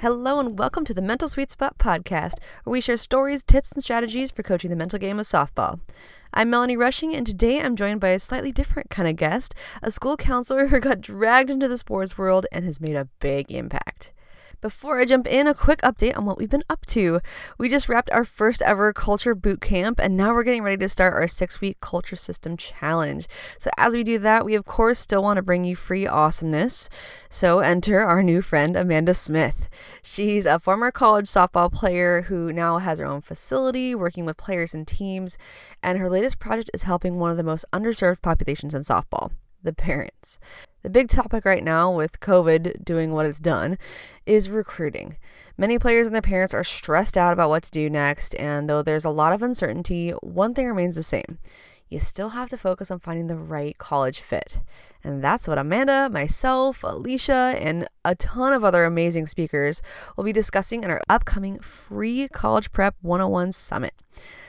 Hello and welcome to the Mental Sweet Spot podcast, where we share stories, tips, and strategies for coaching the mental game of softball. I'm Melanie Rushing, and today I'm joined by a slightly different kind of guest, a school counselor who got dragged into the sports world and has made a big impact. Before I jump in, a quick update on what we've been up to. We just wrapped our first ever culture boot camp, and now we're getting ready to start our six week culture system challenge. So, as we do that, we of course still want to bring you free awesomeness. So, enter our new friend, Amanda Smith. She's a former college softball player who now has her own facility, working with players and teams, and her latest project is helping one of the most underserved populations in softball the parents. The big topic right now with COVID doing what it's done is recruiting. Many players and their parents are stressed out about what to do next, and though there's a lot of uncertainty, one thing remains the same. You still have to focus on finding the right college fit. And that's what Amanda, myself, Alicia, and a ton of other amazing speakers will be discussing in our upcoming free College Prep 101 Summit.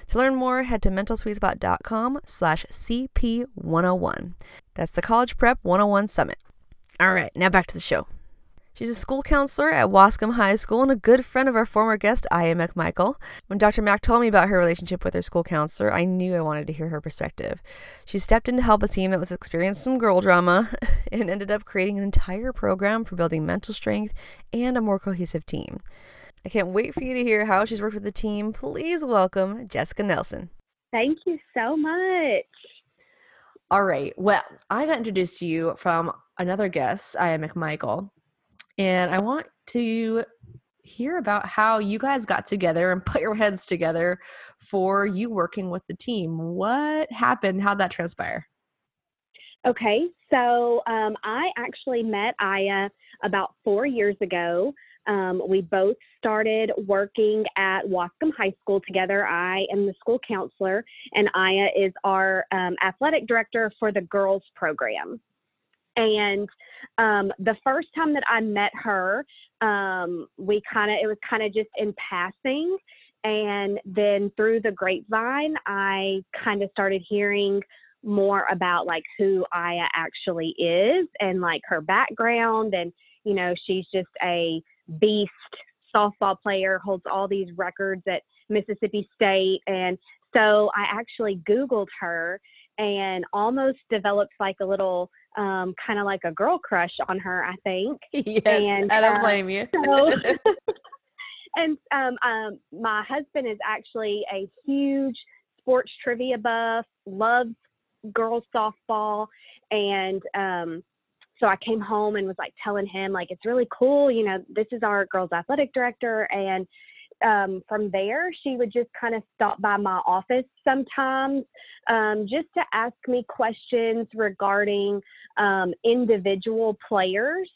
To learn more, head to mentalsweetspot.com slash CP101. That's the College Prep 101 Summit. All right, now back to the show. She's a school counselor at Waskom High School and a good friend of our former guest, Aya McMichael. When Dr. Mack told me about her relationship with her school counselor, I knew I wanted to hear her perspective. She stepped in to help a team that was experiencing some girl drama and ended up creating an entire program for building mental strength and a more cohesive team. I can't wait for you to hear how she's worked with the team. Please welcome Jessica Nelson. Thank you so much. All right. Well, I got introduced to you from another guest, Aya McMichael, and I want to hear about how you guys got together and put your heads together for you working with the team. What happened? How'd that transpire? Okay, so um, I actually met Aya about four years ago. Um, we both started working at Waskom High School together. I am the school counselor, and Aya is our um, athletic director for the girls program. And um, the first time that I met her, um, we kind of, it was kind of just in passing. And then through the grapevine, I kind of started hearing more about like who Aya actually is and like her background. And, you know, she's just a beast softball player, holds all these records at Mississippi State. And so I actually Googled her and almost developed like a little um, kind of like a girl crush on her, I think. Yes, and, I don't uh, blame you. so, and um, um, my husband is actually a huge sports trivia buff, loves girls softball, and um, so I came home and was like telling him like it's really cool, you know, this is our girls athletic director and um, from there, she would just kind of stop by my office sometimes um, just to ask me questions regarding um, individual players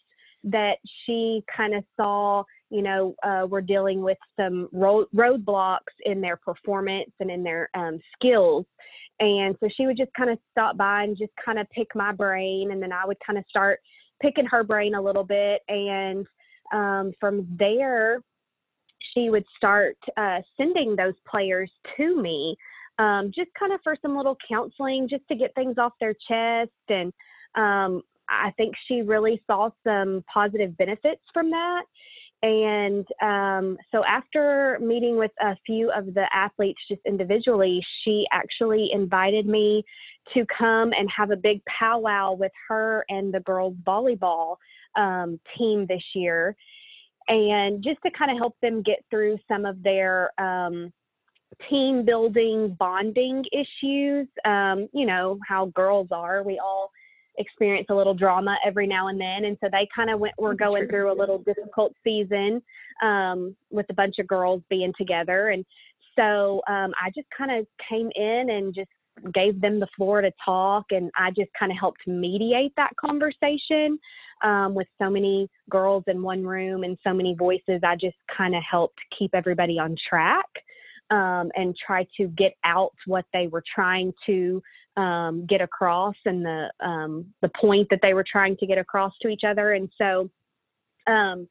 that she kind of saw, you know, uh, were dealing with some road, roadblocks in their performance and in their um, skills. And so she would just kind of stop by and just kind of pick my brain. And then I would kind of start picking her brain a little bit. And um, from there, she would start uh, sending those players to me, um, just kind of for some little counseling, just to get things off their chest. And um, I think she really saw some positive benefits from that. And um, so, after meeting with a few of the athletes just individually, she actually invited me to come and have a big powwow with her and the girls' volleyball um, team this year. And just to kind of help them get through some of their um, team building, bonding issues. Um, you know, how girls are. We all experience a little drama every now and then and so they kind of went were going through a little difficult season um, with a bunch of girls being together and so um, i just kind of came in and just gave them the floor to talk and i just kind of helped mediate that conversation um, with so many girls in one room and so many voices i just kind of helped keep everybody on track um, and try to get out what they were trying to um, get across and the um, the point that they were trying to get across to each other. And so, um,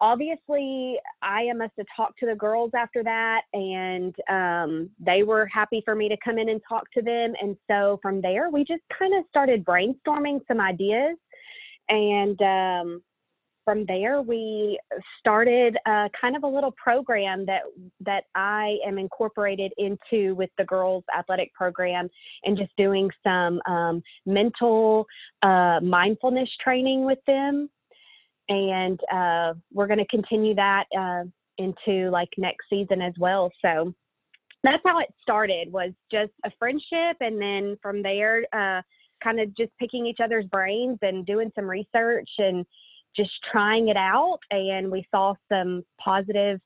obviously, I must have talked to the girls after that, and um, they were happy for me to come in and talk to them. And so from there, we just kind of started brainstorming some ideas, and um, from there, we started uh, kind of a little program that that I am incorporated into with the girls' athletic program, and just doing some um, mental uh, mindfulness training with them. And uh, we're going to continue that uh, into like next season as well. So that's how it started. Was just a friendship, and then from there, uh, kind of just picking each other's brains and doing some research and just trying it out, and we saw some positive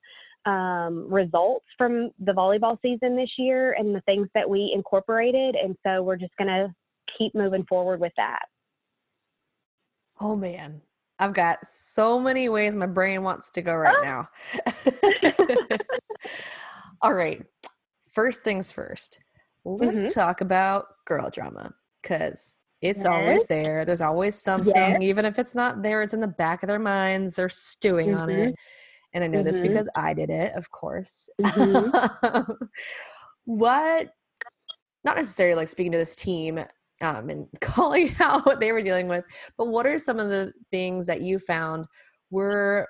um, results from the volleyball season this year and the things that we incorporated. And so we're just going to keep moving forward with that. Oh, man. I've got so many ways my brain wants to go right now. All right. First things first. Let's mm-hmm. talk about girl drama because it's yes. always there. There's always something, yes. even if it's not there, it's in the back of their minds. They're stewing mm-hmm. on it. And I know mm-hmm. this because I did it, of course. Mm-hmm. what, not necessarily like speaking to this team um, and calling out what they were dealing with, but what are some of the things that you found were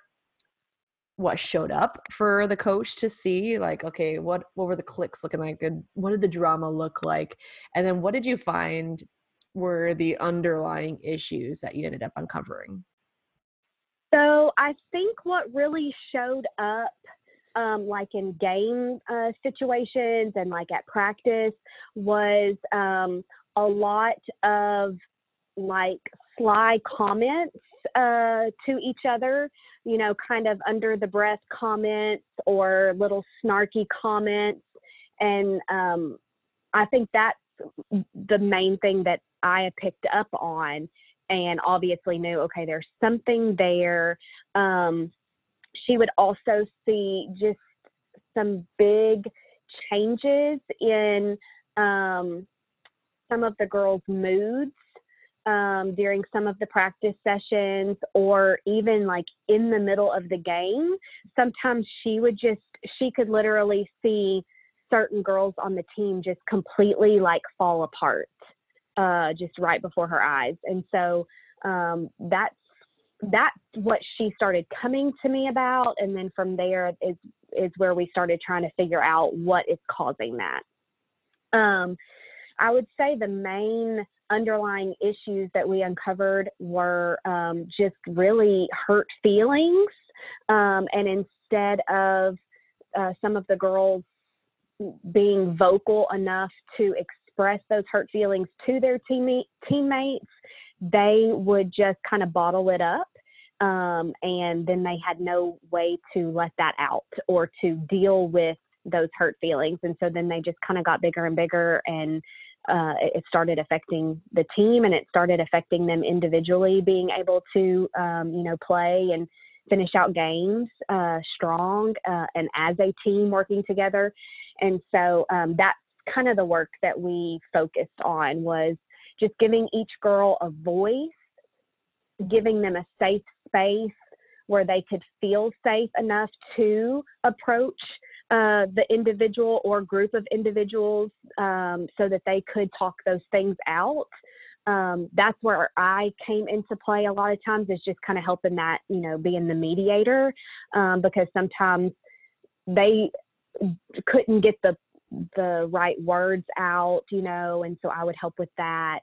what showed up for the coach to see like okay what what were the cliques looking like and what did the drama look like and then what did you find were the underlying issues that you ended up uncovering? So I think what really showed up, um, like in game uh, situations and like at practice, was um, a lot of like sly comments uh, to each other, you know, kind of under the breath comments or little snarky comments. And um, I think that's the main thing that I picked up on and obviously knew, okay, there's something there. Um, she would also see just some big changes in um, some of the girls' moods um, during some of the practice sessions or even like in the middle of the game. Sometimes she would just, she could literally see certain girls on the team just completely like fall apart uh, just right before her eyes. And so um, that's that's what she started coming to me about. And then from there is is where we started trying to figure out what is causing that. Um, I would say the main underlying issues that we uncovered were um, just really hurt feelings. Um, and instead of uh, some of the girls being vocal enough to express those hurt feelings to their teammate, teammates, they would just kind of bottle it up. Um, and then they had no way to let that out or to deal with those hurt feelings. And so then they just kind of got bigger and bigger and uh, it started affecting the team and it started affecting them individually being able to, um, you know, play and finish out games uh, strong uh, and as a team working together. And so um, that's kind of the work that we focused on was just giving each girl a voice, giving them a safe space where they could feel safe enough to approach uh, the individual or group of individuals um, so that they could talk those things out. Um, that's where I came into play a lot of times is just kind of helping that, you know, being the mediator um, because sometimes they couldn't get the the right words out, you know, and so I would help with that.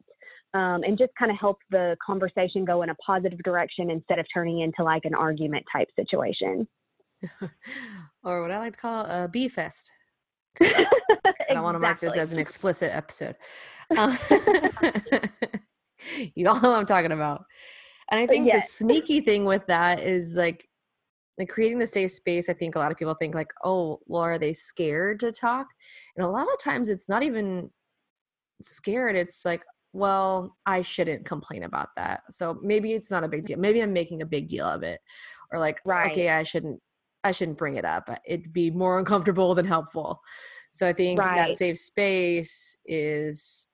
Um, and just kind of help the conversation go in a positive direction instead of turning into like an argument type situation. or what I like to call a bee fest. I don't want to mark this as an explicit episode. Uh, you all know what I'm talking about. And I think yes. the sneaky thing with that is like like creating the safe space i think a lot of people think like oh well are they scared to talk and a lot of times it's not even scared it's like well i shouldn't complain about that so maybe it's not a big deal maybe i'm making a big deal of it or like right. okay i shouldn't i shouldn't bring it up it'd be more uncomfortable than helpful so i think right. that safe space is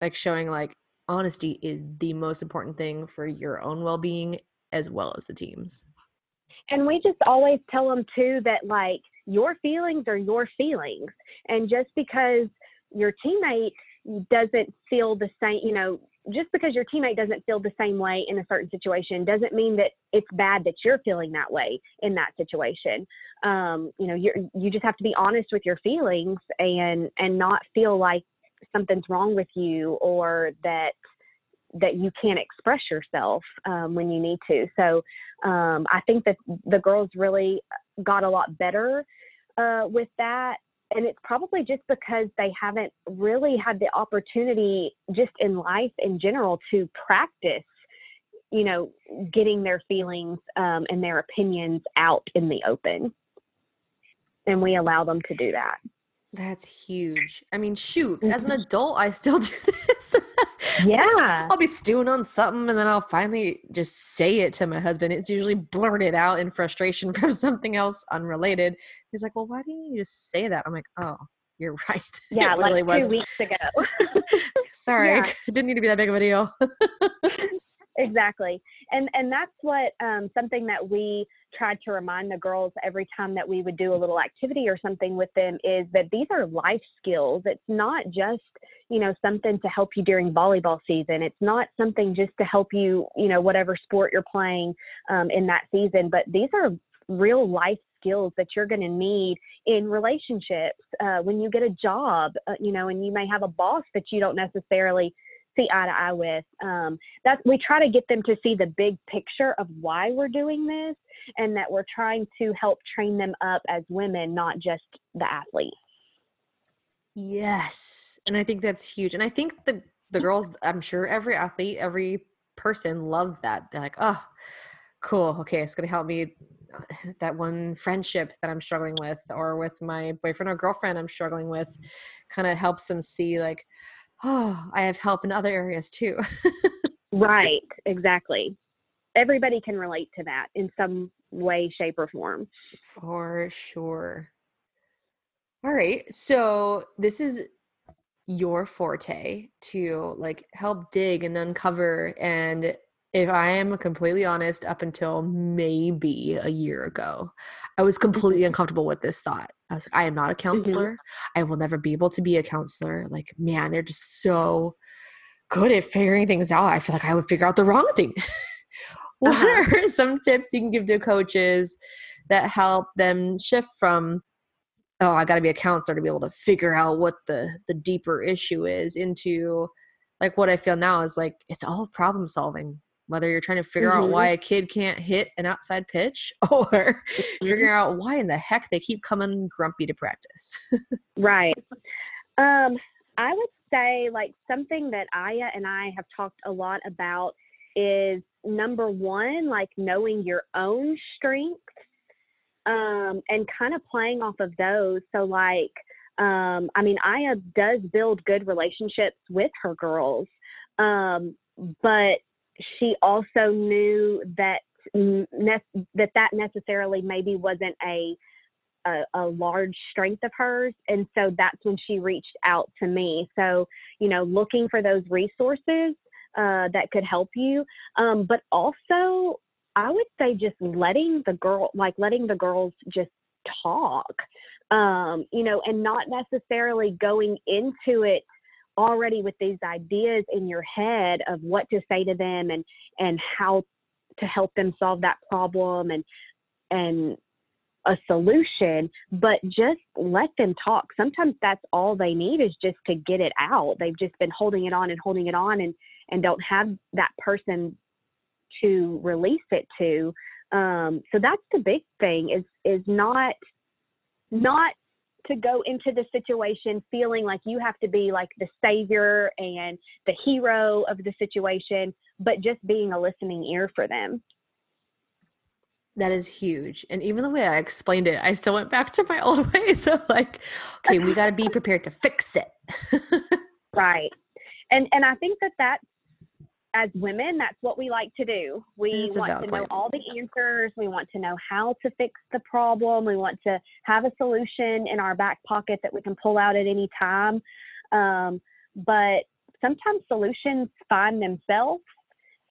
like showing like honesty is the most important thing for your own well-being as well as the team's and we just always tell them too that like your feelings are your feelings. And just because your teammate doesn't feel the same, you know, just because your teammate doesn't feel the same way in a certain situation doesn't mean that it's bad that you're feeling that way in that situation. Um, you know, you you just have to be honest with your feelings and and not feel like something's wrong with you or that that you can't express yourself um, when you need to. So um, I think that the girls really got a lot better uh, with that and it's probably just because they haven't really had the opportunity just in life in general to practice you know getting their feelings um, and their opinions out in the open. And we allow them to do that that's huge. I mean, shoot, as an mm-hmm. adult, I still do this. yeah. I'll be stewing on something and then I'll finally just say it to my husband. It's usually blurted out in frustration from something else unrelated. He's like, Well, why didn't you just say that? I'm like, Oh, you're right. Yeah, like really two was. weeks ago. Sorry, yeah. it didn't need to be that big of a deal exactly. And and that's what um, something that we tried to remind the girls every time that we would do a little activity or something with them is that these are life skills. It's not just you know something to help you during volleyball season. It's not something just to help you you know whatever sport you're playing um, in that season but these are real life skills that you're going to need in relationships uh, when you get a job uh, you know and you may have a boss that you don't necessarily see eye to eye with. Um, that's we try to get them to see the big picture of why we're doing this, and that we're trying to help train them up as women, not just the athletes. Yes, and I think that's huge. And I think the the girls, I'm sure every athlete, every person loves that. They're like, oh, cool. Okay, it's gonna help me that one friendship that I'm struggling with, or with my boyfriend or girlfriend I'm struggling with, kind of helps them see like, oh, I have help in other areas too. right, exactly. Everybody can relate to that in some way, shape, or form. For sure. All right. So this is your forte to like help dig and uncover and if I am completely honest, up until maybe a year ago, I was completely mm-hmm. uncomfortable with this thought. I was like, I am not a mm-hmm. counselor. Mm-hmm. I will never be able to be a counselor. Like, man, they're just so good at figuring things out. I feel like I would figure out the wrong thing. what uh-huh. are some tips you can give to coaches that help them shift from oh i got to be a counselor to be able to figure out what the the deeper issue is into like what i feel now is like it's all problem solving whether you're trying to figure mm-hmm. out why a kid can't hit an outside pitch or mm-hmm. figuring out why in the heck they keep coming grumpy to practice. right. Um, I would say like something that Aya and I have talked a lot about is number one, like knowing your own strengths um, and kind of playing off of those. So like, um, I mean, Aya does build good relationships with her girls. Um, but she also knew that ne- that that necessarily maybe wasn't a, a, a large strength of hers. And so that's when she reached out to me. So you know looking for those resources uh, that could help you. Um, but also i would say just letting the girl like letting the girls just talk um, you know and not necessarily going into it already with these ideas in your head of what to say to them and and how to help them solve that problem and and a solution but just let them talk. Sometimes that's all they need is just to get it out. They've just been holding it on and holding it on and and don't have that person to release it to. Um, so that's the big thing is is not not to go into the situation feeling like you have to be like the savior and the hero of the situation, but just being a listening ear for them. That is huge. And even the way I explained it, I still went back to my old ways of like, okay, we got to be prepared to fix it. right. And and I think that that's as women, that's what we like to do. We want to know all the answers. We want to know how to fix the problem. We want to have a solution in our back pocket that we can pull out at any time. Um, but sometimes solutions find themselves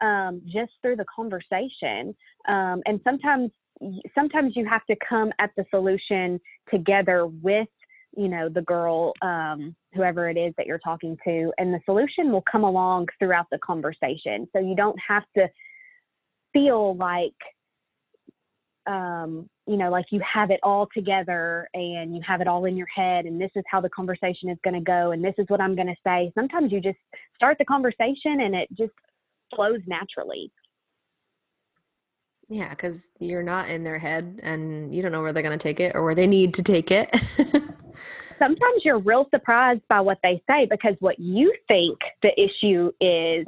um, just through the conversation. Um, and sometimes, sometimes you have to come at the solution together with you know the girl um, whoever it is that you're talking to and the solution will come along throughout the conversation. So you don't have to feel like um, you know like you have it all together and you have it all in your head and this is how the conversation is going to go and this is what i'm going to say. Sometimes you just start the conversation and it just flows naturally. Yeah, because you're not in their head and you don't know where they're going to take it or where they need to take it. Sometimes you're real surprised by what they say because what you think the issue is,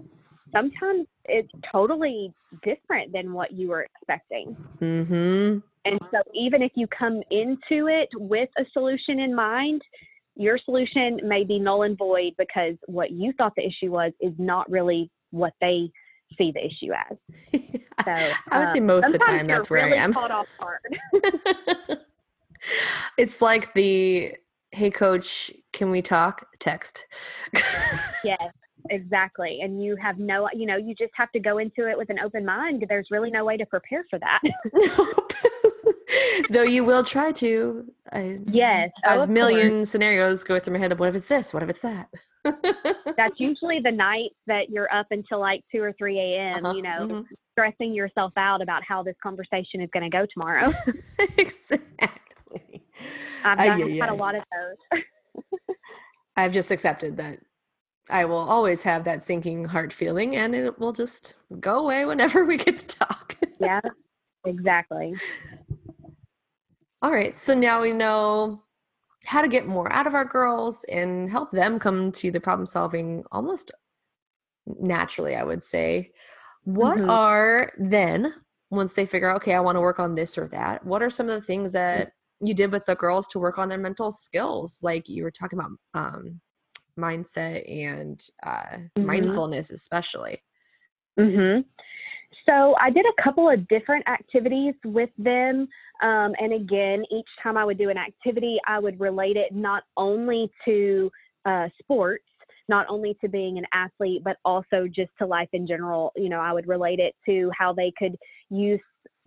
sometimes it's totally different than what you were expecting. Mm-hmm. And so, even if you come into it with a solution in mind, your solution may be null and void because what you thought the issue was is not really what they see the issue as. So I would say um, most of the time that's where really I am. Caught off guard. it's like the hey coach, can we talk? Text. yes, exactly. And you have no, you know, you just have to go into it with an open mind. There's really no way to prepare for that. Though you will try to. I, yes. A oh, million course. scenarios go through my head of what if it's this? What if it's that? That's usually the night that you're up until like 2 or 3 a.m., uh-huh. you know, mm-hmm. stressing yourself out about how this conversation is going to go tomorrow. exactly. I've, uh, yeah, had a lot of those. I've just accepted that I will always have that sinking heart feeling and it will just go away whenever we get to talk. yeah, exactly. All right. So now we know how to get more out of our girls and help them come to the problem solving almost naturally, I would say. What mm-hmm. are then, once they figure out, okay, I want to work on this or that, what are some of the things that you did with the girls to work on their mental skills? Like you were talking about um, mindset and uh, mm-hmm. mindfulness, especially. Mm-hmm. So I did a couple of different activities with them. Um, and again, each time I would do an activity, I would relate it not only to uh, sports, not only to being an athlete, but also just to life in general. You know, I would relate it to how they could use,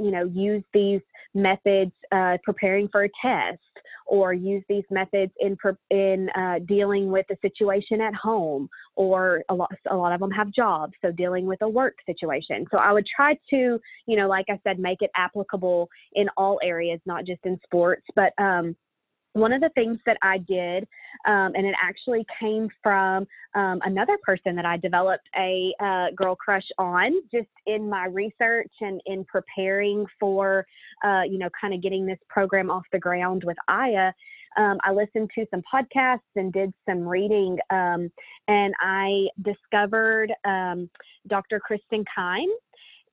you know, use these methods uh, preparing for a test or use these methods in in uh, dealing with a situation at home or a lot a lot of them have jobs so dealing with a work situation. So i would try to you know like i said make it applicable in all areas not just in sports but um one of the things that I did, um, and it actually came from um, another person that I developed a uh, girl crush on just in my research and in preparing for, uh, you know, kind of getting this program off the ground with Aya. Um, I listened to some podcasts and did some reading, um, and I discovered um, Dr. Kristen Kime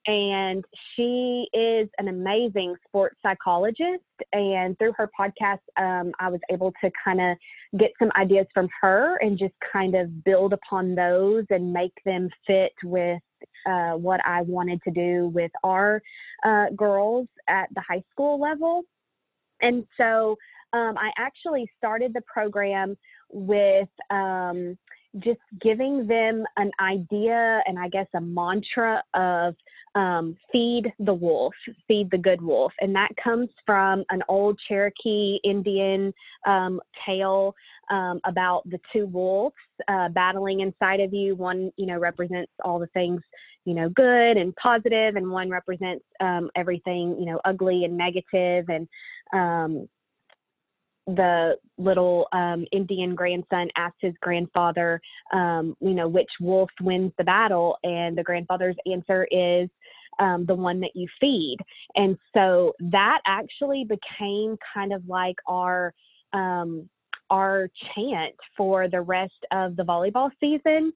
and she is an amazing sports psychologist. And through her podcast, um, I was able to kind of get some ideas from her and just kind of build upon those and make them fit with uh, what I wanted to do with our uh, girls at the high school level. And so um, I actually started the program with um, just giving them an idea and I guess a mantra of um, feed the wolf, feed the good wolf. And that comes from an old Cherokee Indian um, tale um, about the two wolves uh, battling inside of you. One, you know, represents all the things, you know, good and positive, and one represents um, everything, you know, ugly and negative and um, the little um, Indian grandson asked his grandfather, um, you know, which wolf wins the battle, and the grandfather's answer is um, the one that you feed. And so that actually became kind of like our um, our chant for the rest of the volleyball season.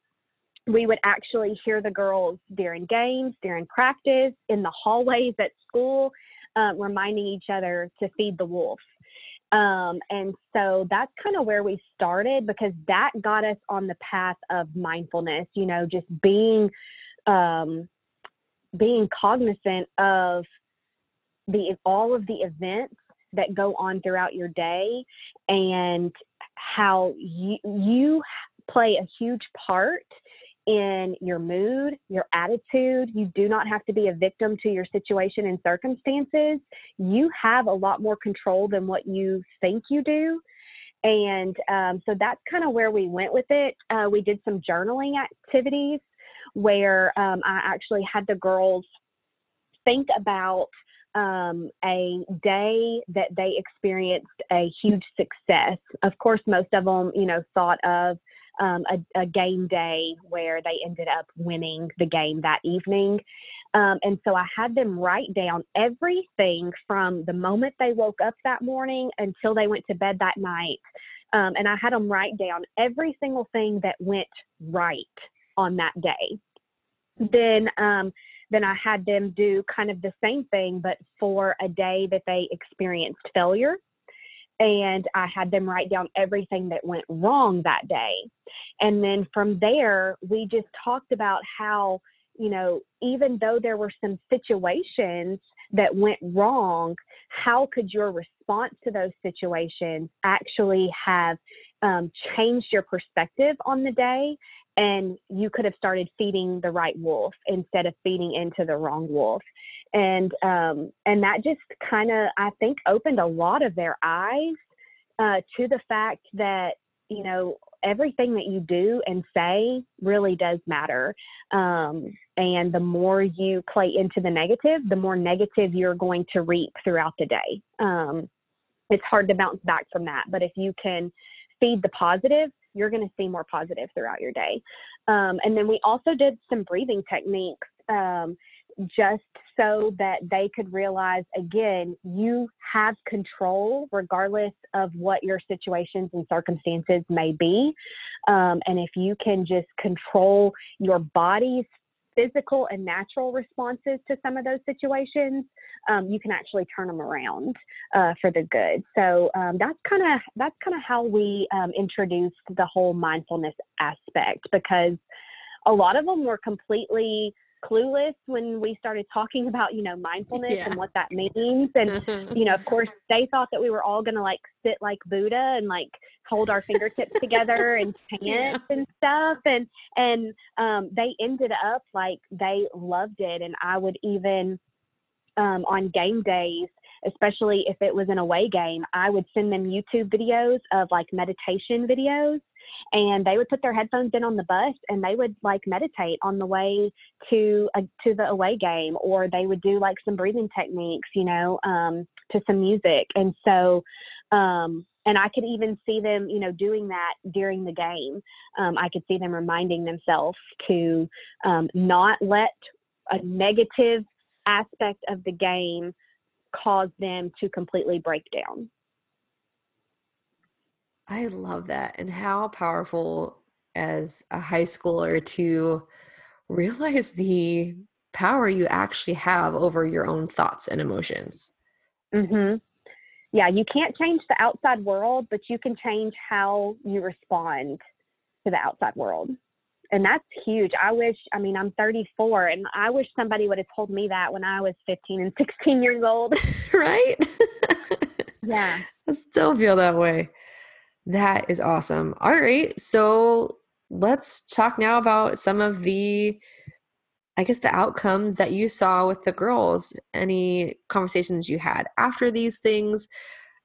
We would actually hear the girls during games, during practice, in the hallways at school, uh, reminding each other to feed the wolf. Um, and so that's kind of where we started because that got us on the path of mindfulness, you know, just being um, being cognizant of the all of the events that go on throughout your day and how you you play a huge part in your mood, your attitude. You do not have to be a victim to your situation and circumstances. You have a lot more control than what you think you do. And um, so that's kind of where we went with it. Uh, we did some journaling activities where um, I actually had the girls think about um, a day that they experienced a huge success. Of course, most of them, you know, thought of um, a, a, game day where they ended up winning the game that evening. Um, and so I had them write down everything from the moment they woke up that morning until they went to bed that night. Um, and I had them write down every single thing that went right on that day. Then, um, then I had them do kind of the same thing, but for a day that they experienced failure and I had them write down everything that went wrong that day. And then from there, we just talked about how, you know, even though there were some situations that went wrong, how could your response to those situations actually have um, changed your perspective on the day? And you could have started feeding the right wolf instead of feeding into the wrong wolf and um, and that just kind of I think opened a lot of their eyes uh, to the fact that you know everything that you do and say really does matter. Um, and the more you play into the negative, the more negative you're going to reap throughout the day. Um, it's hard to bounce back from that, but if you can feed the positive, you're going to see more positive throughout your day. Um, and then we also did some breathing techniques um, just so that they could realize again, you have control regardless of what your situations and circumstances may be. Um, and if you can just control your body's physical and natural responses to some of those situations, um, you can actually turn them around uh, for the good. So um, that's kind of that's kind of how we um, introduced the whole mindfulness aspect because a lot of them were completely clueless when we started talking about you know mindfulness yeah. and what that means. And you know of course they thought that we were all going to like sit like buddha and like hold our fingertips together and chant yeah. and stuff. And and um they ended up like they loved it. And i would even um on game days especially if it was an away game i would send them youtube videos of like meditation videos and they would put their headphones in on the bus and they would like meditate on the way to a, to the away game or they would do like some breathing techniques you know um, to some music and so um, and I could even see them, you know, doing that during the game. Um, I could see them reminding themselves to um, not let a negative aspect of the game cause them to completely break down. I love that. And how powerful as a high schooler to realize the power you actually have over your own thoughts and emotions. Mhm. Yeah, you can't change the outside world, but you can change how you respond to the outside world. And that's huge. I wish, I mean, I'm 34 and I wish somebody would have told me that when I was 15 and 16 years old. right? yeah. I still feel that way. That is awesome. All right. So let's talk now about some of the, I guess, the outcomes that you saw with the girls. Any conversations you had after these things?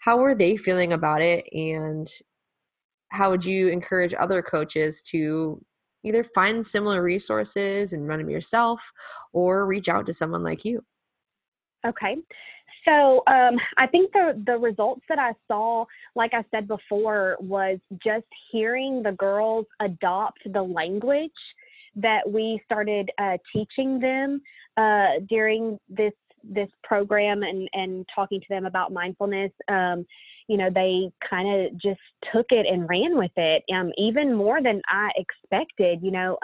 How were they feeling about it? And how would you encourage other coaches to either find similar resources and run them yourself or reach out to someone like you? Okay. So um, I think the the results that I saw, like I said before, was just hearing the girls adopt the language that we started uh, teaching them uh, during this this program and and talking to them about mindfulness. Um, you know, they kind of just took it and ran with it, um, even more than I expected. You know.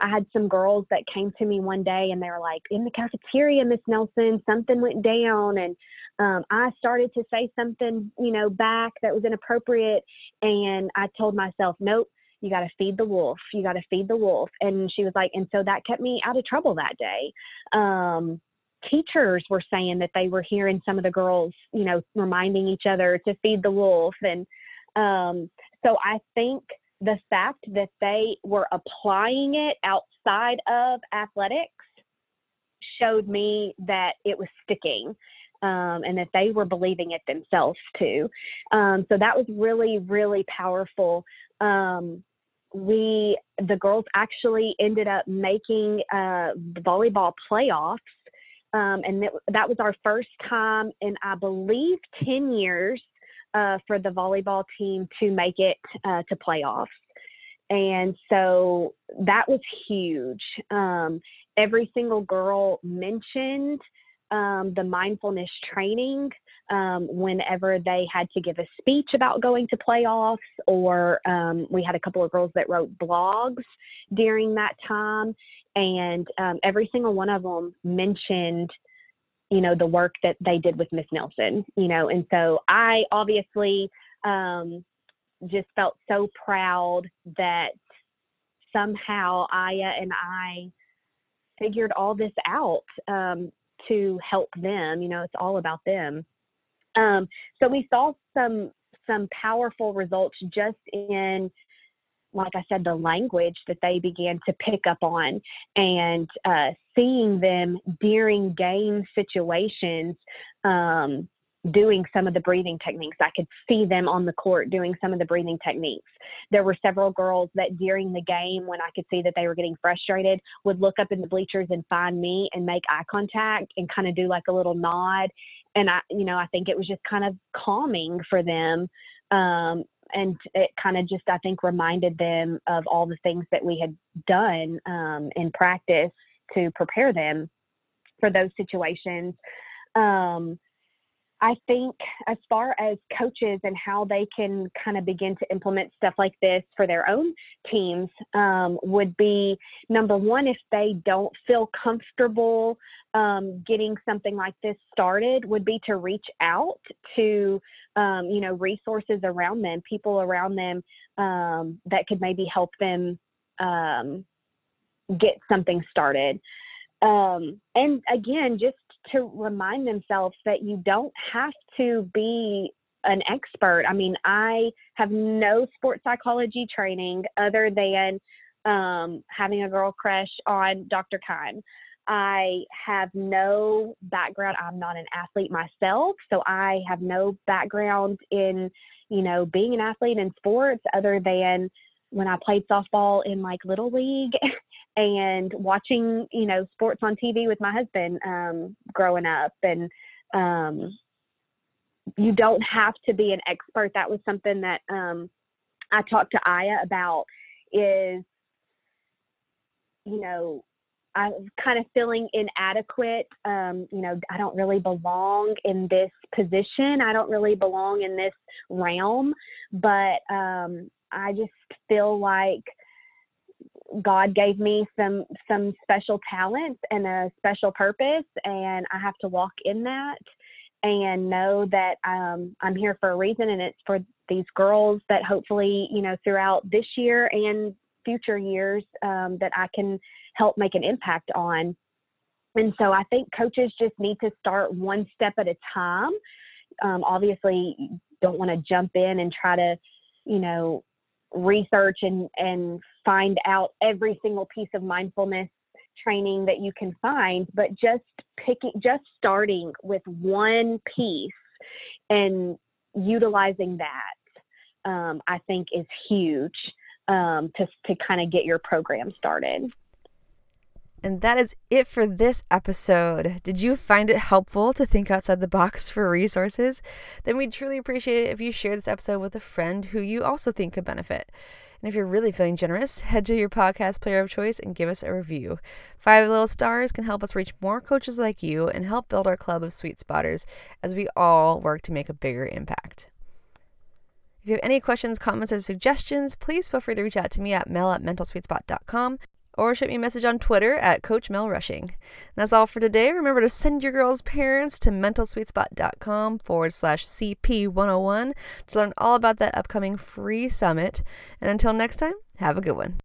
I had some girls that came to me one day and they were like, in the cafeteria, Miss Nelson, something went down. And um, I started to say something, you know, back that was inappropriate. And I told myself, nope, you got to feed the wolf. You got to feed the wolf. And she was like, and so that kept me out of trouble that day. Um, teachers were saying that they were hearing some of the girls, you know, reminding each other to feed the wolf. And um, so I think the fact that they were applying it outside of athletics showed me that it was sticking. um, and that they were believing it themselves too. Um, so that was really, really powerful. Um, we, the girls actually ended up making uh, volleyball playoffs. Um, and that, that was our first time in, I believe, 10 years uh, for the volleyball team to make it uh, to playoffs. And so that was huge. Um, every single girl mentioned um, the mindfulness training um, whenever they had to give a speech about going to playoffs, or um, we had a couple of girls that wrote blogs during that time, and um, every single one of them mentioned, you know, the work that they did with Miss Nelson, you know, and so I obviously um, just felt so proud that somehow Aya and I figured all this out um, to help them. You know, it's all about them. Um, so we saw some some powerful results just in like I said, the language that they began to pick up on and uh, seeing them during game situations um, doing some of the breathing techniques. I could see them on the court doing some of the breathing techniques. There were several girls that during the game, when I could see that they were getting frustrated, would look up in the bleachers and find me and make eye contact and kind of do like a little nod. And I, you know, I think it was just kind of calming for them. Um, and it kind of just, I think, reminded them of all the things that we had done um, in practice to prepare them for those situations. Um, I think as far as coaches and how they can kind of begin to implement stuff like this for their own teams um, would be number one, if they don't feel comfortable um, getting something like this started, would be to reach out to, um, you know, resources around them, people around them um, that could maybe help them um, get something started. Um, and again, just to remind themselves that you don't have to be an expert. I mean, I have no sports psychology training other than um, having a girl crush on Dr. Kime. I have no background. I'm not an athlete myself, so I have no background in, you know, being an athlete in sports other than when I played softball in like little league and watching, you know, sports on TV with my husband um, growing up. And um, you don't have to be an expert. That was something that um, I talked to Aya about is, you know, I'm kind of feeling inadequate. Um, you know, I don't really belong in this position. I don't really belong in this realm. But um, I just feel like God gave me some some special talents and a special purpose, and I have to walk in that and know that um, I'm here for a reason, and it's for these girls that hopefully you know throughout this year and future years um, that I can help make an impact on. And so I think coaches just need to start one step at a time. Um, obviously, don't want to jump in and try to, you know, research and, and find out every single piece of mindfulness training that you can find, but just picking, just starting with one piece and utilizing that, um, I think is huge um, to, to kind of get your program started. And that is it for this episode. Did you find it helpful to think outside the box for resources? Then we'd truly appreciate it if you share this episode with a friend who you also think could benefit. And if you're really feeling generous, head to your podcast player of choice and give us a review. Five little stars can help us reach more coaches like you and help build our club of sweet spotters as we all work to make a bigger impact. If you have any questions, comments, or suggestions, please feel free to reach out to me at mel at mentalsweetspot.com or shoot me a message on Twitter at Coach Mel Rushing. That's all for today. Remember to send your girls' parents to mentalsweetspot.com forward slash CP101 to learn all about that upcoming free summit. And until next time, have a good one.